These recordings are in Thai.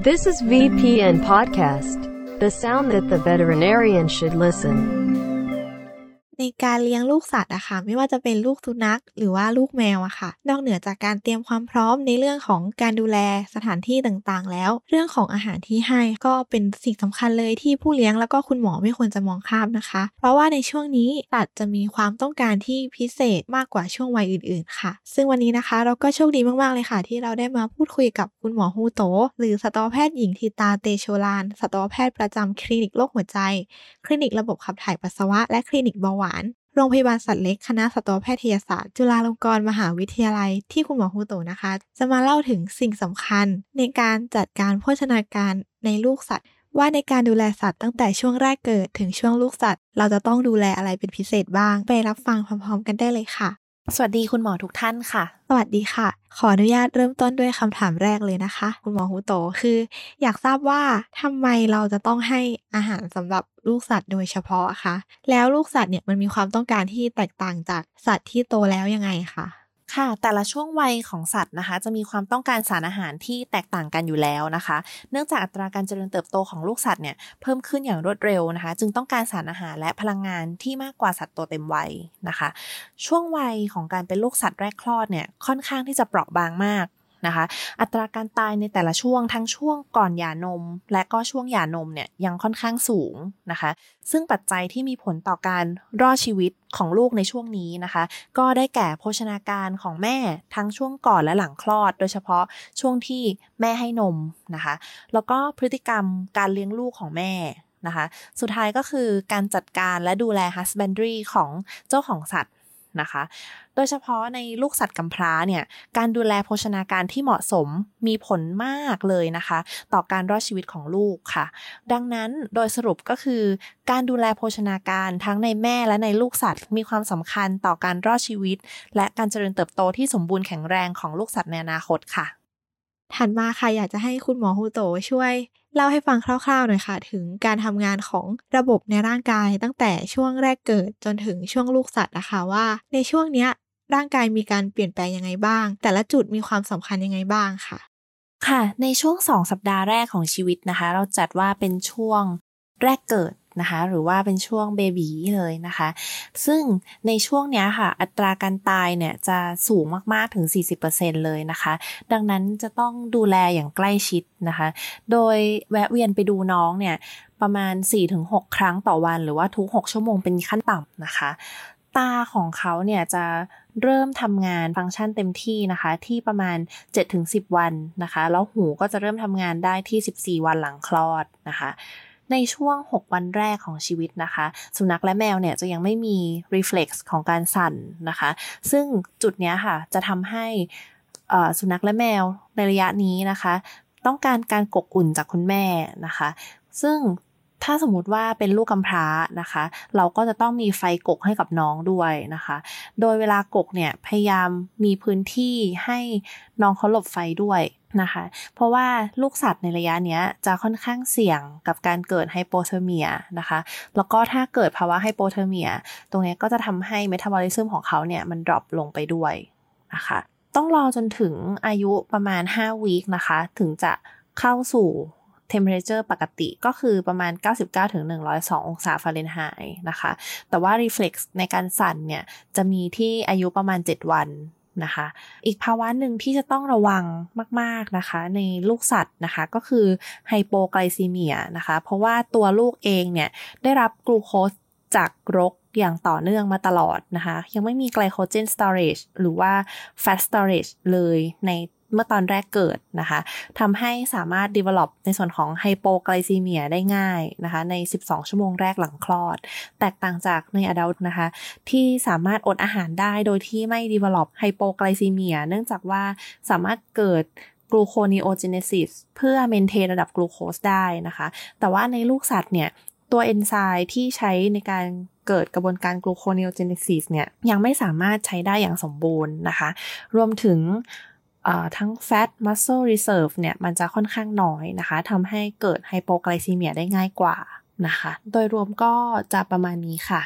This is VPN Podcast, the sound that the veterinarian should listen. ในการเลี้ยงลูกสัตว์อะค่ะ ไม่ว่าจะเป็นลูกสุนัขหรือว่าลูกแมวอะค่ะ นอกเหนือจากการเตรียมความพร้อมในเรื่องของการดูแลสถานที่ต่างๆ แล้ว เรื่องของอาหารที่ให้ก็เป็นสิ่งสำคัญเลยที่ผู้เลี้ยงแล้วก็คุณหมอไม่ควรจะมองข้ามนะคะ เพราะว่าในช่วงนี้สัตว์จะมีความต้องการที่พิเศษมากกว่าช่วงวัยอื่น ๆ ค่ะ ซึ่งวันนี้นะคะเราก็โชคดีมากๆเลยค่ะ ที่เราได้มาพูดคุยกับคุณหมอฮูโต หรือสัตวแพทย์หญิงทิตาเตโชลานสัตวแพทย์ประจำคลินิกโรคหัวใจ คลินิกระบบขับถ่ายปัสสาวะและคลินิกเบาหวานโรงพยาบาลสัตว์เล็กคณะสัตวแพทยศาสตร์ จุฬาลงกรณ์มหาวิทยาลัยที่คุณหมอฮูโตนะคะ จะมาเล่าถึงสิ่งสำคัญในการจัดการโภชนาการในลูกสัตว์ ว่าในการดูแลสัตว์ตั้งแต่ช่วงแรกเกิดถึงช่วงลูกสัตว์ เราจะต้องดูแลอะไรเป็นพิเศษบ้าง ไปรับฟังพร้อมๆ กันได้เลยค่ะ สวัสดีคุณหมอทุกท่านค่ะ สวัสดีค่ะ ขออนุญาตเริ่มต้นด้วยคำถามแรกเลยนะคะ คุณหมอฮูโตคือ อยากทราบว่าทำไมเราจะต้องให้อาหารสำหรับลูกสัตว์โดยเฉพาะคะแล้วลูกสัตว์เนี่ยมันมีความต้องการที่แตกต่างจากสัตว์ที่โตแล้วยังไงคะ ค่ะ แต่ละช่วงวัยของสัตว์นะคะ จะมีความต้องการสารอาหารที่แตกต่างกันอยู่แล้วนะคะ เนื่องจากอัตราการเจริญเติบโตของลูกสัตว์เนี่ยเพิ่มขึ้นอย่างรวดเร็วนะคะ จึงต้องการสารอาหารและพลังงานที่มากกว่าสัตว์ตัวเต็มวัยนะคะ ช่วงวัยของการเป็นลูกสัตว์แรกคลอดเนี่ยค่อนข้างที่จะเปราะบางมาก นะคะ อัตราการตายในแต่ละช่วงทั้งช่วงก่อนหย่านม และก็ช่วงหย่านมเนี่ยยังค่อนข้างสูงนะคะ ซึ่งปัจจัยที่มีผลต่อการรอดชีวิตของลูกในช่วงนี้นะคะ ก็ได้แก่โภชนาการของแม่ทั้งช่วงก่อนและหลังคลอด โดยเฉพาะช่วงที่แม่ให้นมนะคะ แล้วก็พฤติกรรมการเลี้ยงลูกของแม่นะคะ สุดท้ายก็คือการจัดการและดูแล husbandry ของเจ้าของสัตว์ นะคะ โดยเฉพาะในลูกสัตว์กำพร้าเนี่ย การดูแลโภชนาการที่เหมาะสมมีผลมากเลยนะคะ ต่อการรอดชีวิตของลูกค่ะ ดังนั้นโดยสรุปก็คือ การดูแลโภชนาการทั้งในแม่และในลูกสัตว์ มีความสำคัญต่อการรอดชีวิต และการเจริญเติบโตที่สมบูรณ์แข็งแรงของลูกสัตว์ในอนาคตค่ะ ถัดมาค่ะอยากจะให้คุณหมอฮูโตช่วย เล่าให้ฟังคร่าวๆหน่อยค่ะ ถึงการทำงานของระบบในร่างกายตั้งแต่ช่วงแรกเกิดจนถึงช่วงลูกสัตว์นะคะว่า ในช่วงเนี้ยร่างกายมีการเปลี่ยนแปลงยังไงบ้าง แต่ละจุดมีความสำคัญยังไงบ้างค่ะ ค่ะ ในช่วงสองสัปดาห์แรกของชีวิตนะคะ เราจัดว่าเป็นช่วงแรกเกิด นะคะ หรือว่าเป็นช่วงเบบีเลยนะคะ ซึ่งในช่วงเนี้ยค่ะ อัตราการตายเนี่ยจะสูงมาก ๆ ถึง 40%เลยนะคะ ดังนั้นจะต้องดูแลอย่างใกล้ชิดนะคะ โดยแวะเวียนไปดูน้องเนี่ย ประมาณ 4-6 ครั้งต่อวัน หรือว่าทุก 6 ชั่วโมงเป็นขั้นต่ำนะคะ ตาของเขาเนี่ยจะเริ่มทำงานฟังก์ชันเต็มที่นะคะ ที่ประมาณ 7-10 วันนะคะ แล้วหูก็จะเริ่มทำงานได้ที่ 14 วันหลังคลอดนะคะ ในช่วง 6 วันแรกของชีวิตนะคะ สุนัขและแมวเนี่ยจะยังไม่มี reflex ของการสั่นนะคะ ซึ่งจุดเนี้ยค่ะจะทำให้สุนัขและแมวในระยะนี้นะคะ ต้องการการกกอุ่นจากคุณแม่นะคะ ซึ่งถ้าสมมติว่าเป็นลูกกำพร้านะคะ เราก็จะต้องมีไฟกกให้กับน้องด้วยนะคะ โดยเวลากกเนี่ยพยายามมีพื้นที่ให้น้องเขาหลบไฟด้วย นะคะ เพราะว่าลูกสัตว์ในระยะนี้จะค่อนข้างเสี่ยงกับการเกิด hypothermia นะคะ แล้วก็ถ้าเกิดภาวะ hypothermia ตรงนี้ก็จะทำให้ metabolism ของเขาเนี่ยมัน drop ลงไปด้วยนะคะต้องรอจนถึงอายุประมาณ 5 week นะคะ ถึงจะเข้าสู่ temperature ปกติก็คือประมาณ 99ถึง102 องศาฟาเรนไฮต์นะคะ แต่ว่า reflex ในการสั่นเนี่ย จะมีที่อายุประมาณ 7 วัน นะคะ อีกภาวะหนึ่งที่จะต้องระวังมาก ๆนะคะ ในลูกสัตว์นะคะก็คือไฮโปไกลซีเมียนะคะ เพราะว่าตัวลูกเองเนี่ยได้รับกลูโคสจากรกอย่างต่อเนื่องมาตลอดนะคะ ยังไม่มีไกลโคเจนสตอเรจหรือว่าแฟตสตอเรจเลยใน เมื่อตอนแรกเกิดนะคะทำให้สามารถ develop ในส่วนของไฮโปไกลซีเมียได้ง่ายนะคะใน 12 ชั่วโมงแรกหลังคลอด แตกต่างจากใน adult นะคะ ที่สามารถอดอาหารได้โดยที่ไม่ develop hypoglycemia เนื่องจากว่าสามารถเกิด gluconeogenesis เพื่อ maintain ระดับกลูโคสได้นะคะ แต่ว่าในลูกสัตว์เนี่ย ตัวเอนไซม์ที่ใช้ในการเกิดกระบวนการ gluconeogenesis เนี่ย ยังไม่สามารถใช้ได้อย่างสมบูรณ์นะคะ รวมถึง ทั้ง fat muscle reserve เนี่ยมันจะค่อนข้างน้อยนะคะทำให้เกิด hypoglycemia ได้ง่ายกว่านะคะ โดยรวมก็จะประมาณนี้ค่ะ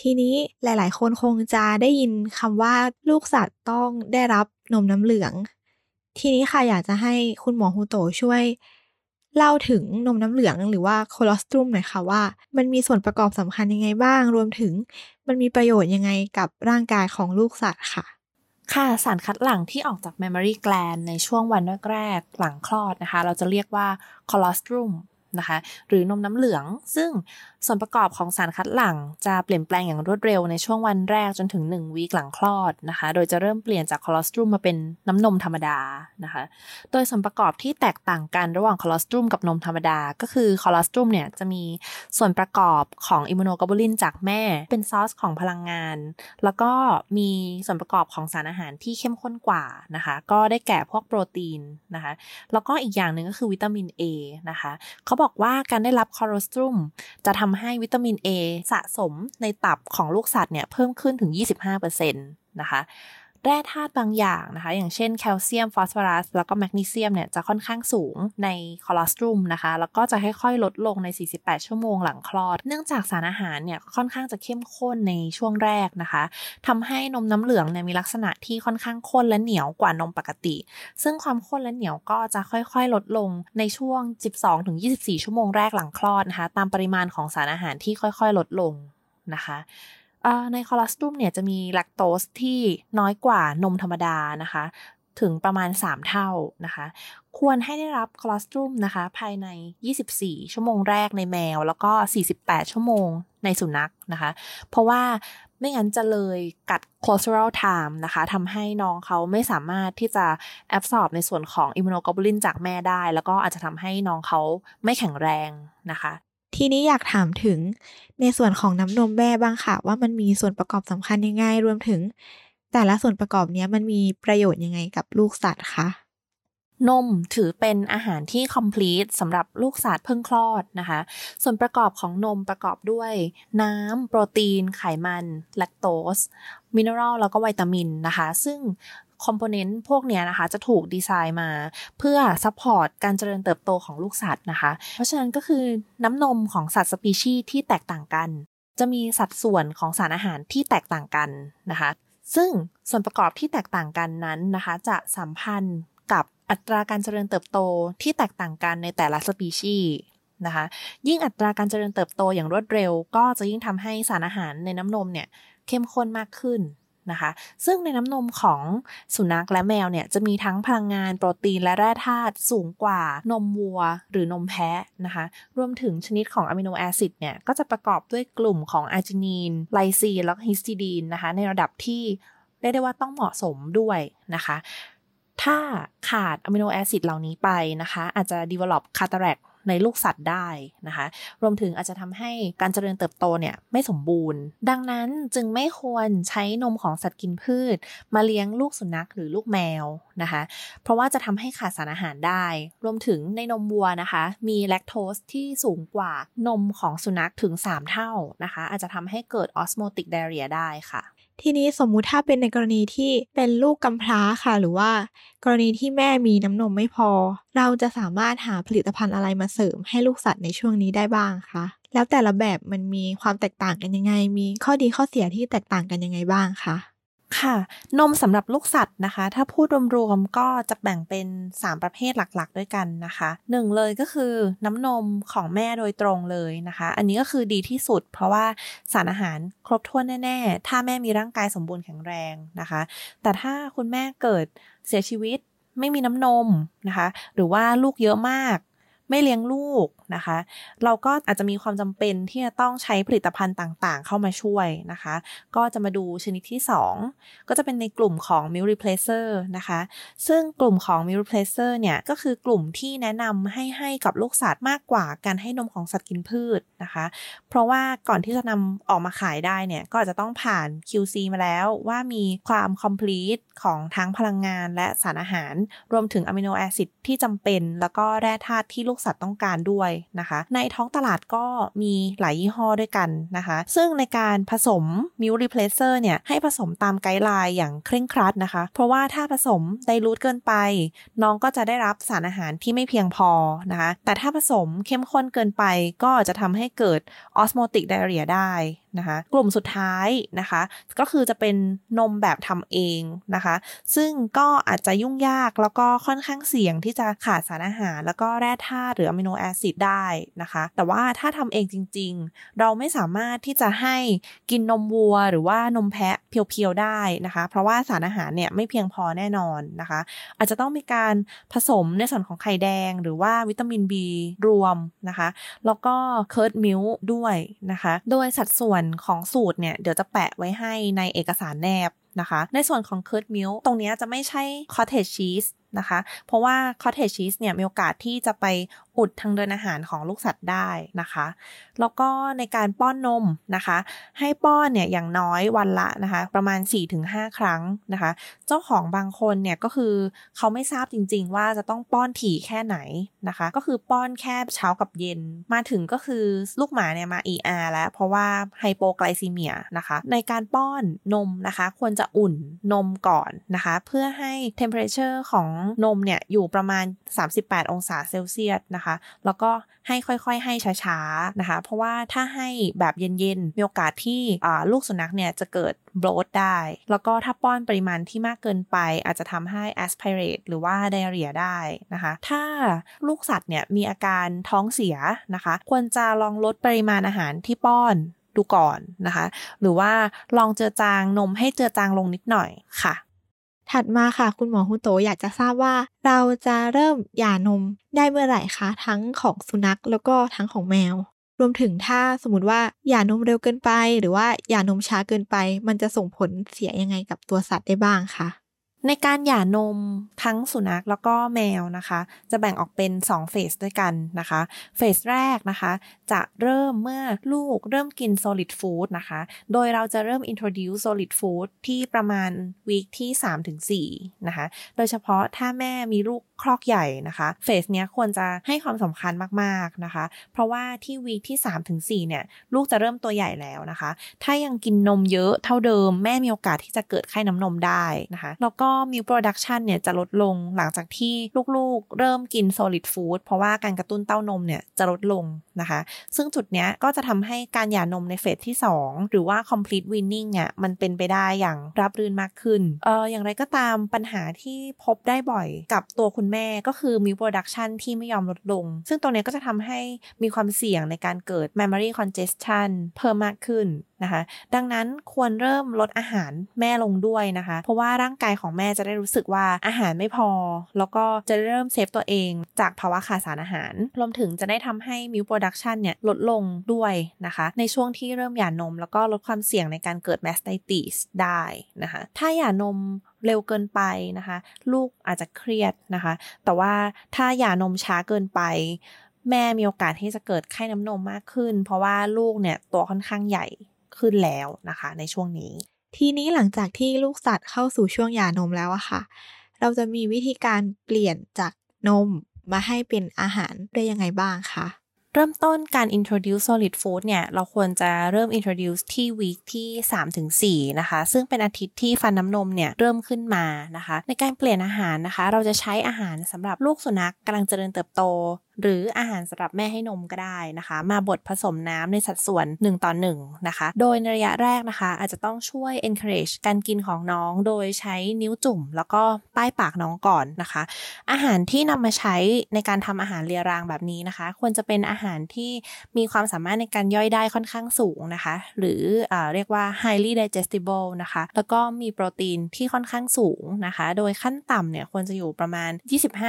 ทีนี้หลาย ๆ คนคงจะได้ยินคำว่าลูกสัตว์ต้องได้รับนมน้ำเหลือง ทีนี้ค่ะอยากจะให้คุณหมอฮูโตช่วย เล่าถึงนมน้ำเหลืองหรือว่าโคลอสตรุมหน่อยค่ะว่า มันมีส่วนประกอบสำคัญยังไงบ้าง รวมถึงมันมีประโยชน์ยังไงกับร่างกายของลูกสัตว์ค่ะ ค่ะสารคัดหลั่งที่ออกจาก Memory gland ในช่วงวันแรกๆหลังคลอดนะคะ เราจะเรียกว่า colostrum นะคะ หรือนมน้ำเหลือง ซึ่ง ส่วนประกอบของสารคัดหลั่งจะเปลี่ยนแปลงอย่างรวดเร็วในช่วงวันแรกจนถึง 1 week หลังคลอดนะคะ โดยจะเริ่มเปลี่ยนจาก colostrum มาเป็นน้ำนมธรรมดานะคะ โดยส่วนประกอบที่แตกต่างกันระหว่าง colostrum กับนมธรรมดา ก็คือ colostrum เนี่ยจะมีส่วนประกอบของ immunoglobulin จากแม่ เป็นซอสของพลังงาน แล้วก็มีส่วนประกอบของสารอาหารที่เข้มข้นกว่านะคะ ก็ได้แก่พวกโปรตีนนะคะ แล้วก็อีกอย่างหนึ่งก็คือวิตามิน A นะคะ เขาบอกว่าการได้รับ colostrum จะทำให้วิตามิน A สะสมในตับของลูกสัตว์เนี่ยเพิ่มขึ้นถึง 25%นะคะ แร่ธาตุบางอย่างนะคะ อย่างเช่นแคลเซียม ฟอสฟอรัส แล้วก็แมกนีเซียมเนี่ยจะค่อนข้างสูงใน colostrum นะคะ แล้วก็จะค่อยๆลดลงใน 48 ชั่วโมงหลังคลอด เนื่องจากสารอาหารเนี่ยค่อนข้างจะเข้มข้นในช่วงแรกนะคะทำให้นมน้ำเหลืองเนี่ยมีลักษณะที่ค่อนข้างข้นและเหนียวกว่านมปกติ ซึ่งความข้นและเหนียวก็จะค่อยๆ ลดลงในช่วง 12-24 ชั่วโมงแรกหลังคลอดนะคะ ตามปริมาณของสารอาหารที่ค่อยๆ ลดลงนะคะ ใน colostrum เนี่ยจะมีแลคโตสที่น้อยกว่านมธรรมดานะคะ ถึงประมาณ 3 เท่านะคะ ควรให้ได้รับ colostrum นะคะ ภายใน 24 ชั่วโมงแรกในแมว แล้วก็ 48 ชั่วโมงในสุนัขนะคะ เพราะว่าไม่งั้นจะเลยกัด closural time นะคะทำให้น้องเขาไม่สามารถที่จะแอบสอบในส่วนของอิมมูโนกลบูลินจากแม่ได้ แล้วก็อาจจะทำให้น้องเขาไม่แข็งแรงนะคะ ทีนี้อยากถามถึงในส่วนของน้ำนมแม่บ้างค่ะ ว่ามันมีส่วนประกอบสำคัญยังไง รวมถึง แต่ละส่วนประกอบนี้มันมีประโยชน์ยังไงกับลูกสัตว์คะนมถือเป็นอาหารที่ complete สำหรับลูกสัตว์เพิ่งคลอดนะคะ ส่วนประกอบของนมประกอบด้วย น้ำ โปรตีน ไขมัน แลคโตส mineral แล้วก็วิตามินนะคะ ซึ่ง component พวกนี้นะคะ จะถูกดีไซน์มาเพื่อ support การเจริญเติบโตของลูกสัตว์นะคะ เพราะฉะนั้นก็คือน้ำนมของสัตว์สปีชีส์ที่แตกต่างกัน จะมีสัดส่วนของสารอาหารที่แตกต่างกันนะคะ ซึ่งส่วนประกอบที่แตกต่างกันนั้นนะคะ จะสัมพันธ์กับอัตราการเจริญเติบโตที่แตกต่างกันในแต่ละสปีชีส์นะคะยิ่งอัตราการเจริญเติบโตอย่างรวดเร็ว ก็จะยิ่งทำให้สารอาหารในน้ำนมเนี่ยเข้มข้นมากขึ้น นะคะ ซึ่งในน้ำนมของสุนัขและแมวเนี่ยจะมีทั้งพลังงานโปรตีนและแร่ธาตุสูงกว่านมวัวหรือนมแพะนะคะ รวมถึงชนิดของ amino acid เนี่ยก็จะประกอบด้วยกลุ่มของอาร์จินีน ไลซีนแล้วก็ฮิสติดีนนะคะ ในระดับที่เรียกได้ว่าต้องเหมาะสมด้วยนะคะ ถ้าขาดอะมิโนแอซิดเหล่านี้ไปนะคะ อาจจะ develop cataract ในลูกสัตว์ได้นะคะ รวมถึงอาจจะทำให้การเจริญเติบโตเนี่ยไม่สมบูรณ์ ดังนั้นจึงไม่ควรใช้นมของสัตว์กินพืช มาเลี้ยงลูกสุนัขหรือลูกแมวนะคะ เพราะว่าจะทำให้ขาดสารอาหารได้ รวมถึงในนมวัวนะคะ มีแลคโตสที่สูงกว่านมของสุนัขถึง 3 เท่านะคะ อาจจะทำให้เกิดออสโมติกไดเรียได้ค่ะ ทีนี้สมมุติถ้าเป็นในกรณีที่เป็นลูกกำพร้าค่ะ หรือว่ากรณีที่แม่มีน้ำนมไม่พอ เราจะสามารถหาผลิตภัณฑ์อะไรมาเสริมให้ลูกสัตว์ในช่วงนี้ได้บ้างคะแล้วแต่ละแบบมันมีความแตกต่างกันยังไง มีข้อดีข้อเสียที่แตกต่างกันยังไงบ้างคะ ค่ะ นมสำหรับลูกสัตว์นะคะ ถ้าพูดรวมๆก็จะแบ่งเป็น 3 ประเภทหลักๆ ด้วยกันนะคะหนึ่งเลยก็คือน้ำนมของแม่โดยตรงเลยนะคะ อันนี้ก็คือดีที่สุด เพราะว่าสารอาหารครบถ้วนแน่ๆ ถ้าแม่มีร่างกายสมบูรณ์แข็งแรงนะคะ แต่ถ้าคุณแม่เกิดเสียชีวิตไม่มีน้ำนมนะคะ หรือว่าลูกเยอะมาก ไม่เลี้ยงลูกนะคะ เราก็อาจจะมีความจำเป็นที่จะต้องใช้ผลิตภัณฑ์ต่างๆ เข้ามาช่วยนะคะ ก็จะมาดูชนิดที่ 2 ก็จะเป็นในกลุ่มของ milk replacer นะคะ ซึ่งกลุ่มของ milk replacer เนี่ยก็คือกลุ่มที่แนะนำให้ให้กับลูกสัตว์มากกว่าการให้นมของสัตว์กินพืชนะคะ เพราะว่าก่อนที่จะนำออกมาขายได้เนี่ยก็อาจจะต้องผ่าน QC มาแล้วว่ามีความ complete ของทั้งพลังงานและสารอาหาร รวมถึง amino acid ที่จำเป็น แล้วก็แร่ธาตุที่ลูกสัตว์ต้องการด้วยนะคะ ในท้องตลาดก็มีหลายยี่ห้อด้วยกันนะคะ ซึ่งในการผสม milk replacer เนี่ยให้ผสมตาม guideline อย่างเคร่งครัดนะคะ เพราะว่าถ้าผสม dilute เกินไป น้องก็จะได้รับสารอาหารที่ไม่เพียงพอนะคะ แต่ถ้าผสมเข้มข้นเกินไปก็จะทำให้เกิดออสโมติกไดเรียได้นะคะกลุ่มสุดท้ายนะคะ ก็คือจะเป็นนมแบบทำเองนะคะ ซึ่งก็อาจจะยุ่งยากแล้วก็ค่อนข้างเสี่ยงที่จะขาดสารอาหาร แล้วก็แร่ธาาตุหรืออะมิโนแอซิดได้นะคะ แต่ว่าถ้าทำเองจริง ๆ เราไม่สามารถที่จะให้กินนมวัวหรือว่านมแพะเพียวๆได้นะคะ เพราะว่าสารอาหารเนี่ยไม่เพียงพอแน่นอนนะคะ อาจจะต้องมีการผสมในส่วนของไข่แดง หรือว่าวิตามิน B รวมนะคะ แล้วก็ curd milk ด้วยนะคะ โดยสัดส่วนของสูตรเนี่ยเดี๋ยวจะแปะไว้ให้ในเอกสารแนบ นะคะ ในส่วนของ curd milk ตรงนี้จะไม่ใช่ cottage cheese นะคะ เพราะว่า cottage cheese เนี่ยมีโอกาสที่จะไปอุดทางเดินอาหารของลูกสัตว์ได้นะคะ แล้วก็ในการป้อนนมนะคะ ให้ป้อนเนี่ยอย่างน้อยวันละนะคะ ประมาณ 4-5 ครั้งนะคะ เจ้าของบางคนเนี่ยก็คือเขาไม่ทราบจริง ๆ ว่าจะต้องป้อนถี่แค่ไหนนะคะ ก็คือป้อนแค่เช้ากับเย็น มาถึงก็คือลูกหมาเนี่ยมา ER แล้ว เพราะว่าไฮโปไกลซีเมียนะคะ ในการป้อนนมนะคะ ควรจะอุ่นนมก่อนนะคะ เพื่อให้ temperature ของนมเนี่ย อยู่ประมาณ 38 องศาเซลเซียสนะคะ แล้วก็ให้ค่อยๆ ให้ช้าๆนะคะ เพราะว่าถ้าให้แบบเย็นๆ มีโอกาสที่ลูกสุนัขเนี่ยจะเกิดโบลดได้ แล้วก็ถ้าป้อนปริมาณที่มากเกินไป อาจจะทำให้ aspirate หรือว่า diarrhea ได้นะคะ ถ้าลูกสัตว์เนี่ยมีอาการท้องเสียนะคะ ควรจะลองลดปริมาณอาหารที่ป้อน ดูก่อนนะคะ หรือว่าลองเจอจางนมให้เจอจางลงนิดหน่อยค่ะ ถัดมาค่ะ คุณหมอฮุโตอยากจะทราบว่า เราจะเริ่มหย่านมได้เมื่อไหร่คะ ทั้งของสุนัขแล้วก็ทั้งของแมว รวมถึงถ้าสมมติว่าหย่านมเร็วเกินไป หรือว่าหย่านมช้าเกินไป มันจะส่งผลเสียยังไงกับตัวสัตว์ได้บ้างคะ ในการหย่านมทั้งสุนัขแล้วก็แมวนะคะ จะแบ่งออกเป็น2เฟสด้วยกันนะคะเฟสแรกนะคะ จะเริ่มเมื่อลูกเริ่มกิน solid food นะคะ โดยเราจะเริ่ม introduce solid food ที่ประมาณweek ที่ 3-4 นะคะ โดยเฉพาะถ้าแม่มีลูก ครอกใหญ่นะคะ phase เนี้ยควรจะให้ความสำคัญมากๆนะคะ เพราะว่าที่ week ที่3-4เนี่ยลูกจะเริ่มตัวใหญ่แล้วนะคะ ถ้ายังกินนมเยอะเท่าเดิม แม่มีโอกาสที่จะเกิดไข้น้ำนมได้นะคะ แล้วก็ milk production เนี่ยจะลดลงหลังจากที่ลูกๆ เริ่มกิน solid food เพราะว่าการกระตุ้นเต้านมเนี่ยจะลดลงนะคะ ซึ่งจุดเนี้ยก็จะทำให้การหย่านมใน phase ที่ 2 หรือว่า complete weaning เนี่ยมันเป็นไปได้อย่างรับรื่นมากขึ้นเอออย่างไรก็ตามปัญหาที่พบได้บ่อยกับตัวคุณแม่ก็คือ milk production ที่ไม่ยอมลดลง ซึ่งตรงนี้ก็จะทำให้มีความเสี่ยงในการเกิด mammary congestion เพิ่มมากขึ้นนะคะ ดังนั้นควรเริ่มลดอาหารแม่ลงด้วยนะคะ เพราะว่าร่างกายของแม่จะได้รู้สึกว่าอาหารไม่พอ แล้วก็จะเริ่มเซฟตัวเองจากภาวะขาดสารอาหาร รวมถึงจะได้ทำให้ milk production เนี่ยลดลงด้วยนะคะ ในช่วงที่เริ่มหย่านม แล้วก็ลดความเสี่ยงในการเกิด mastitis ได้นะคะ ถ้าหย่านม เร็วเกินไปนะคะ ลูกอาจจะเครียดนะคะ แต่ว่าถ้าหย่านมช้าเกินไป แม่มีโอกาสที่จะเกิดไข้น้ำนมมากขึ้น เพราะว่าลูกเนี่ยตัวค่อนข้างใหญ่ขึ้นแล้วนะคะ ในช่วงนี้ ทีนี้หลังจากที่ลูกสัตว์เข้าสู่ช่วงหย่านมแล้วอะค่ะ เราจะมีวิธีการเปลี่ยนจากนมมาให้เป็นอาหารได้ยังไงบ้างคะ เริ่มต้นการ introduce solid food เนี่ย เราควรจะเริ่ม introduce ที่ week ที่ 3-4 นะคะ ซึ่งเป็นอาทิตย์ที่ฟันน้ำนมเนี่ย เริ่มขึ้นมานะคะ ในการเปลี่ยนอาหารนะคะ เราจะใช้อาหารสำหรับลูกสุนัขกำลังเจริญเติบโต หรืออาหารสำหรับแม่ให้นมก็ได้นะคะ มาบดผสมน้ำในสัดส่วน 1 ต่อ 1 นะคะ โดยในระยะแรกนะคะ อาจจะต้องช่วย encourage การกินของน้องโดยใช้นิ้วจุ่ม แล้วก็ป้ายปากน้องก่อนนะคะ อาหารที่นำมาใช้ในการทำอาหารเรียรางแบบนี้นะคะ ควรจะเป็นอาหารที่มีความสามารถในการย่อยได้ค่อนข้างสูงนะคะ หรืออเรียกว่า highly digestible นะคะ แล้วก็มีโปรตีนที่ค่อนข้างสูงนะคะ โดยขั้นต่ำเนี่ยควรจะอยู่ประมาณ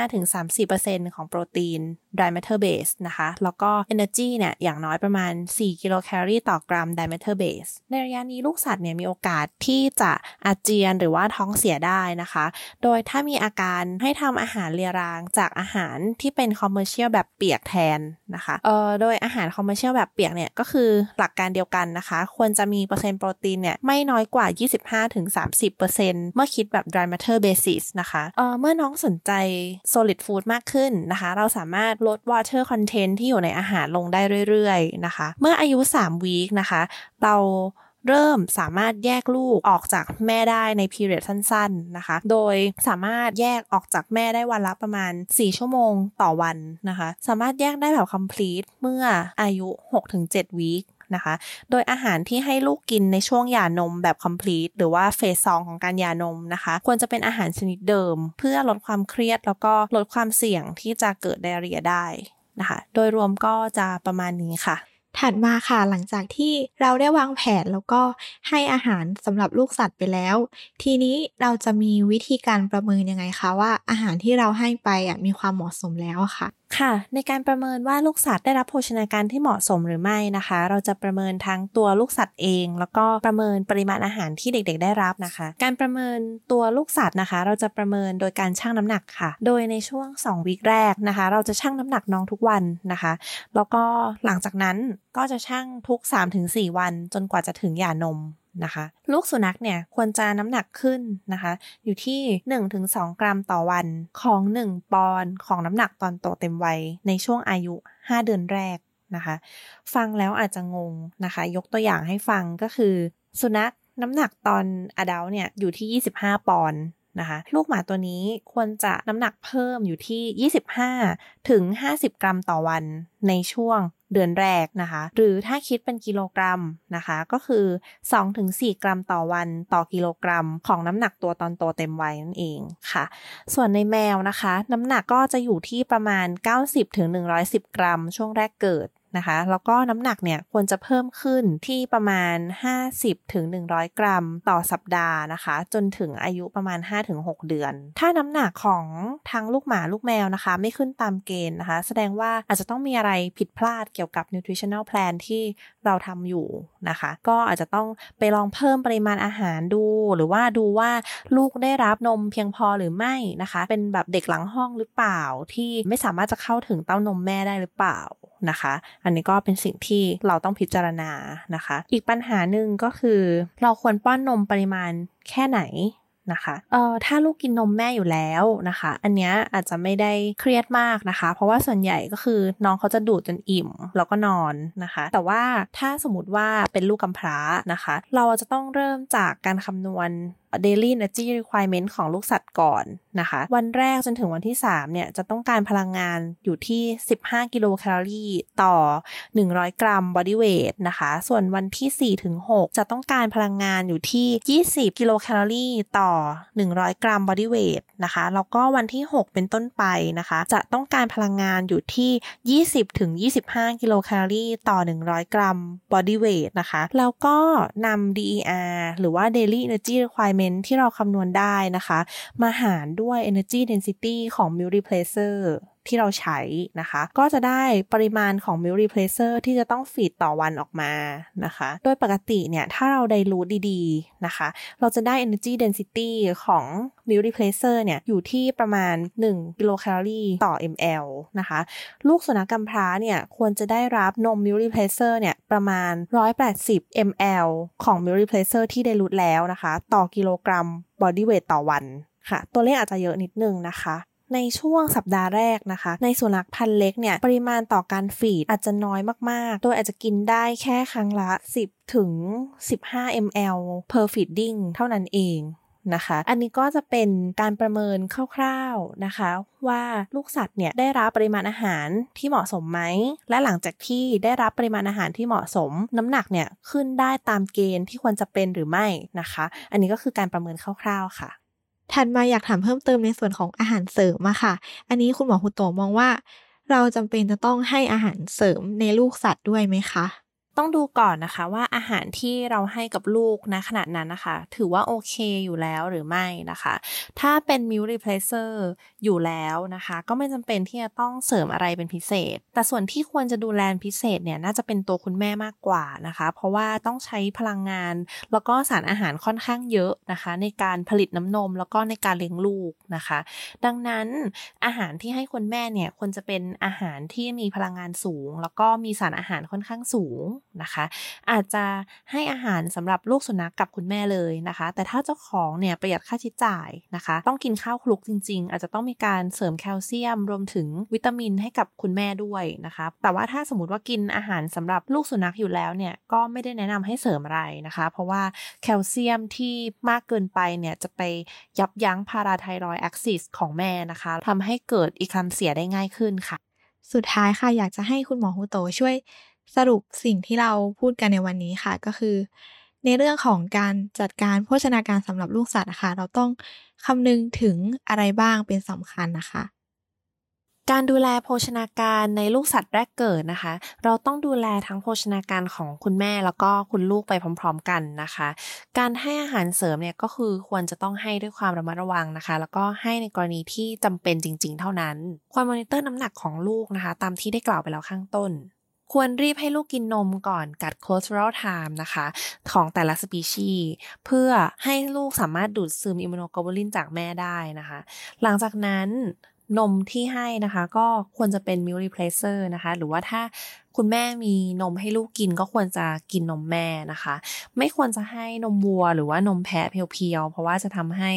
25-30%ของโปรตีน dry matter base นะคะ แล้วก็ energy เนี่ยอย่างน้อยประมาณ 4 กิโลแคลอรี่ต่อกรัม dry matter base ในระยะนี้ลูกสัตว์เนี่ยมีโอกาสที่จะอาเจียนหรือว่าท้องเสียได้นะคะ โดยถ้ามีอาการให้ทำอาหารเรียรางจากอาหารที่เป็น commercial แบบเปียกแทนนะคะเอ่อโดยอาหาร commercial แบบเปียกเนี่ยก็คือหลักการเดียวกันนะคะ ควรจะมีเปอร์เซ็นต์โปรตีนเนี่ยไม่น้อยกว่า 25-30%เมื่อคิดแบบ dry matter basis นะคะเอ่อเมื่อน้องสนใจ solid food มากขึ้นนะคะ เราสามารถลด water content ที่อยู่ในอาหารลงได้เรื่อยๆนะคะ เมื่ออายุ 3 วีคนะคะ เราเริ่มสามารถแยกลูกออกจากแม่ได้ในพีเรียดสั้น ๆนะคะ โดยสามารถแยกออกจากแม่ได้วันละประมาณ 4 ชั่วโมงต่อวันนะคะ สามารถแยกได้แบบ complete เมื่ออายุ 6-7วีค นะคะ โดยอาหารที่ให้ลูกกินในช่วงหย่านมแบบ complete หรือว่าเฟสสองของการหย่านมนะคะ ควรจะเป็นอาหารชนิดเดิม เพื่อลดความเครียดแล้วก็ลดความเสี่ยงที่จะเกิดไดเรียได้นะคะ โดยรวมก็จะประมาณนี้ค่ะถัดมาค่ะหลังจากที่เราได้วางแผนแล้วก็ให้อาหารสำหรับลูกสัตว์ไปแล้ว ทีนี้เราจะมีวิธีการประเมินยังไงคะว่าอาหารที่เราให้ไปมีความเหมาะสมแล้วค่ะ ค่ะ ในการประเมินว่าลูกสัตว์ได้รับโภชนาการที่เหมาะสมหรือไม่นะคะ เราจะประเมินทั้งตัวลูกสัตว์เอง แล้วก็ประเมินปริมาณอาหารที่เด็กๆ ได้รับนะคะ การประเมินตัวลูกสัตว์นะคะ เราจะประเมินโดยการชั่งน้ำหนักค่ะ โดยในช่วง 2 วีคแรกนะคะ เราจะชั่งน้ำหนักน้องทุกวันนะคะ แล้วก็หลังจากนั้นก็จะชั่งทุก 3-4 วันจนกว่าจะถึงหย่านม นะคะ ลูกสุนัขเนี่ยควรจะน้ำหนักขึ้นนะคะ อยู่ที่ 1-2 กรัมต่อวันของ 1 ปอนด์ของน้ำหนักตอนโตเต็มวัยในช่วงอายุ 5 เดือนแรกนะคะ ฟังแล้วอาจจะงงนะคะ ยกตัวอย่างให้ฟังก็คือ สุนัขน้ำหนักตอนอดัลเนี่ยอยู่ที่ 25 ปอนด์นะคะลูกหมาตัวนี้ควรจะน้ำหนักเพิ่มอยู่ที่ 25 ถึง 50 กรัมต่อวันในช่วง เดือนแรกนะคะ หรือถ้าคิดเป็นกิโลกรัมนะคะ ก็คือ 2-4 กรัมต่อวันต่อกิโลกรัม ของน้ำหนักตัวตอนโตเต็มวัยนั่นเองค่ะ ส่วนในแมวนะคะ น้ำหนักก็จะอยู่ที่ประมาณ 90-110 กรัม ช่วงแรกเกิด นะคะ แล้วก็น้ำหนักเนี่ยควรจะเพิ่มขึ้นที่ประมาณ50ถึง100 กรัมต่อสัปดาห์นะคะ จนถึงอายุประมาณ 5-6 เดือน ถ้าน้ำหนักของทั้งลูกหมาลูกแมวนะคะ ไม่ขึ้นตามเกณฑ์นะคะ แสดงว่าอาจจะต้องมีอะไรผิดพลาดเกี่ยวกับ nutritional plan ที่เราทำอยู่นะคะ ก็อาจจะต้องไปลองเพิ่มปริมาณอาหารดู หรือว่าดูว่าลูกได้รับนมเพียงพอหรือไม่นะคะ เป็นแบบเด็กหลังห้องหรือเปล่าที่ไม่สามารถจะเข้าถึงเต้านมแม่ได้หรือเปล่า นะคะ อันนี้ก็เป็นสิ่งที่เราต้องพิจารณานะคะ อีกปัญหาหนึ่งก็คือเราควรป้อนนมปริมาณแค่ไหนนะคะเอ่อถ้าลูกกินนมแม่อยู่แล้วนะคะ อันนี้อาจจะไม่ได้เครียดมากนะคะ เพราะว่าส่วนใหญ่ก็คือน้องเขาจะดูดจนอิ่มแล้วก็นอนนะคะ แต่ว่าถ้าสมมติว่าเป็นลูกกำพร้านะคะ เราจะต้องเริ่มจากการคำนวณ daily energy requirement ของลูกสัตว์ก่อนนะคะ วันแรกจนถึงวันที่ 3 เนี่ย จะต้องการพลังงานอยู่ที่ 15 กิโลแคลอรี่ต่อ 100 กรัม body weight นะคะ ส่วนวันที่ 4 ถึง 6 จะต้องการพลังงานอยู่ที่ 20 กิโลแคลอรี่ต่อ 100 กรัม body weight นะคะ แล้วก็วันที่ 6 เป็นต้นไปนะคะ จะต้องการพลังงานอยู่ที่ 20 ถึง 25 กิโลแคลอรี่ต่อ 100 กรัม body weight นะคะ แล้วก็นำ DER หรือว่า daily energy requirement moment ที่เราคำนวณได้นะคะ มาหารด้วย energy density ของ multiplacer ที่เราใช้นะคะ ก็จะได้ปริมาณของ milk replacer ที่จะต้องฟีดต่อวันออกมานะคะ โดยปกติเนี่ยถ้าเราได้รู้ดีๆนะคะ เราจะได้ energy density ของ milk replacer เนี่ยอยู่ที่ประมาณ 1 กิโลแคลอรี่ต่อ ml นะคะ ลูกสุนัขกำพร้าเนี่ยควรจะได้รับนม milk replacer เนี่ยประมาณ 180 ml ของ milk replacer ที่ได้รู้แล้วนะคะ ต่อกิโลกรัม body weight ต่อวันค่ะ ตัวเลขอาจจะเยอะนิดนึงนะคะ ในช่วงสัปดาห์แรกนะคะ ในสุนัขพันธุ์เล็กเนี่ยปริมาณต่อการฟีดอาจจะน้อยมากๆ โดยอาจจะกินได้แค่ครั้งละ 10 ถึง 15 ml per feeding เท่านั้นเองนะคะ อันนี้ก็จะเป็นการประเมินคร่าวๆนะคะ ว่าลูกสัตว์เนี่ยได้รับปริมาณอาหารที่เหมาะสมไหม และหลังจากที่ได้รับปริมาณอาหารที่เหมาะสม น้ำหนักเนี่ยขึ้นได้ตามเกณฑ์ที่ควรจะเป็นหรือไม่นะคะ อันนี้ก็คือการประเมินคร่าวๆค่ะ ถัดมาอยากถามเพิ่มเติมในส่วนของอาหารเสริมอะค่ะ อันนี้คุณหมอฮุโตมองว่า เราจำเป็นจะต้องให้อาหารเสริมในลูกสัตว์ด้วยไหมคะ ต้องดูก่อนนะคะว่าอาหารที่เราให้กับลูกนะขนาดนั้นนะคะ ถือว่าโอเคอยู่แล้วหรือไม่นะคะ ถ้าเป็น meal replacer อยู่แล้วนะคะ ก็ไม่จำเป็นที่จะต้องเสริมอะไรเป็นพิเศษ แต่ส่วนที่ควรจะดูแลพิเศษเนี่ยน่าจะเป็นตัวคุณแม่มากกว่านะคะ เพราะว่าต้องใช้พลังงาน แล้วก็สารอาหารค่อนข้างเยอะนะคะ ในการผลิตน้ำนม แล้วก็ในการเลี้ยงลูกนะคะ ดังนั้นอาหารที่ให้คุณแม่เนี่ยควรจะเป็นอาหารที่มีพลังงานสูง แล้วก็มีสารอาหารค่อนข้างสูง นะคะ อาจจะให้อาหารสำหรับลูกสุนัขกกับคุณแม่เลยนะคะ แต่ถ้าเจ้าของเนี่ยประหยัดค่าใช้จ่ายนะคะ ต้องกินข้าวคลุกจริง ๆ อาจจะต้องมีการเสริมแคลเซียม รวมถึงวิตามินให้กับคุณแม่ด้วยนะคะ แต่ว่าถ้าสมมติว่ากินอาหารสำหรับลูกสุนัขอยู่แล้วเนี่ยก็ไม่ได้แนะนำให้เสริมอะไรนะคะ เพราะว่าแคลเซียมที่มากเกินไปเนี่ยจะไปยับยั้งพาราไทรอยแอคซิสของแม่นะคะทำให้เกิดอีคัมเสียได้ง่ายขึ้นค่ะ สุดท้ายค่ะอยากจะให้คุณหมอฮูโตช่วย สรุปสิ่งที่เราพูดกันในวันนี้ค่ะ ก็คือ ในเรื่องของการจัดการโภชนาการสำหรับลูกสัตว์นะคะเราต้องคำนึงถึงอะไรบ้างเป็นสำคัญนะคะการดูแลโภชนาการในลูกสัตว์แรกเกิดนะคะ เราต้องดูแลทั้งโภชนาการของคุณแม่แล้วก็คุณลูกไปพร้อม ๆ กันนะคะ การให้อาหารเสริมเนี่ยก็คือควรจะต้องให้ด้วยความระมัดระวังนะคะ แล้วก็ให้ในกรณีที่จำเป็นจริง ๆ เท่านั้น ควรมอนิเตอร์น้ำหนักของลูกนะคะ ตามที่ได้กล่าวไปแล้วข้างต้น ควรรีบให้ลูกกินนมก่อนกัด cultural time นะคะ ของแต่ละสปีชีส์เพื่อให้ลูกสามารถดูดซึมอิมมูโนโกลบูลินจากแม่ได้นะคะ หลังจากนั้นนมที่ให้นะคะ ก็ควรจะเป็น milk replacer นะคะ หรือว่าถ้า คุณแม่มีนมให้ลูกกินก็ควรจะกินนมแม่นะคะ ไม่ควรจะให้นมวัวหรือว่านมแพะเพียวๆ เพราะว่าจะทำให้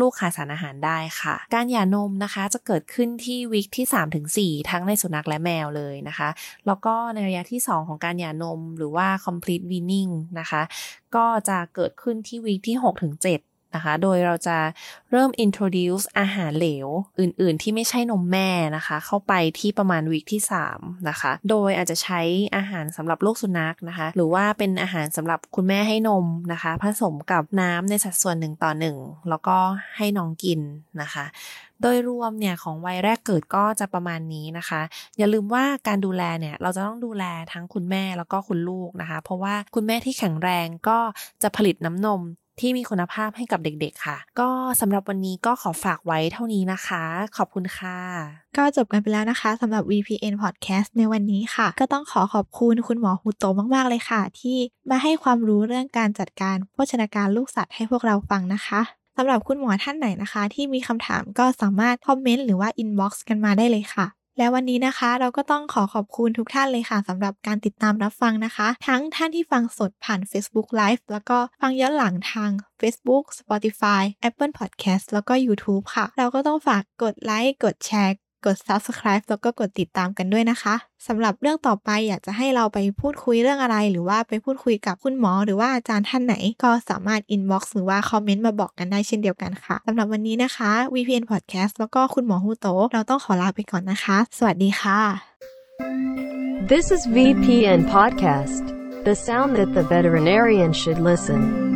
ลูกขาดสารอาหารได้ค่ะ การหย่านมนะคะจะเกิดขึ้นที่วิกที่ 3-4 ทั้งในสุนัขและแมวเลยนะคะ แล้วก็ในระยะที่ 2 ของการหย่านมหรือว่า complete weaning นะคะ ก็จะเกิดขึ้นที่วิกที่ 6-7 นะคะ โดยเราจะเริ่ม introduce อาหารเหลว อื่นๆ ที่ไม่ใช่นมแม่นะคะ เข้าไปที่ประมาณวีคที่ 3 นะคะ โดยอาจจะใช้อาหารสำหรับลูกสุนัขนะคะ หรือว่าเป็นอาหารสำหรับคุณแม่ให้นมนะคะ ผสมกับน้ำในสัดส่วนหนึ่งต่อหนึ่งแล้วก็ให้น้องกินนะคะโดยรวมเนี่ยของวัยแรกเกิดก็จะประมาณนี้นะคะ อย่าลืมว่าการดูแลเนี่ยเราจะต้องดูแลทั้งคุณแม่แล้วก็คุณลูกนะคะ เพราะว่าคุณแม่ที่แข็งแรงก็จะผลิตน้ำนม ที่มีคุณภาพให้กับเด็กๆค่ะ ก็สำหรับวันนี้ก็ขอฝากไว้เท่านี้นะคะ ขอบคุณค่ะ ก็จบกันไปแล้วนะคะสำหรับ VPN Podcast ในวันนี้ค่ะ ก็ต้องขอขอบคุณคุณหมอฮูโตมากๆเลยค่ะ ที่มาให้ความรู้เรื่องการจัดการโภชนาการลูกสัตว์ให้พวกเราฟังนะคะสำหรับคุณหมอท่านไหนนะคะ ที่มีคำถามก็สามารถคอมเมนต์หรือว่า inbox กันมาได้เลยค่ะ และวันนี้นะคะเราก็ต้องขอขอบคุณทุกท่านเลยค่ะสำหรับการติดตามรับฟังนะคะ ทั้งท่านที่ฟังสดผ่าน Facebook Live แล้วก็ฟังย้อนหลังทาง Facebook Spotify Apple Podcast แล้วก็ YouTube ค่ะ เราก็ต้องฝากกดไลค์กดแชร์ กด Subscribe แล้วก็กดติดตามกันด้วยนะคะสำหรับเรื่องต่อไปอยากจะให้เราไปพูดคุยเรื่องอะไร หรือว่าไปพูดคุยกับคุณหมอ หรือว่าอาจารย์ท่านไหน ก็สามารถ inbox หรือว่าคอมเมนต์มาบอกกันได้เช่นเดียวกันค่ะสำหรับวันนี้นะคะ VPN Podcast แล้วก็คุณหมอฮูโตเราต้องขอลาไปก่อนนะคะ สวัสดีค่ะ This is VPN Podcast, the sound that the veterinarian should listen.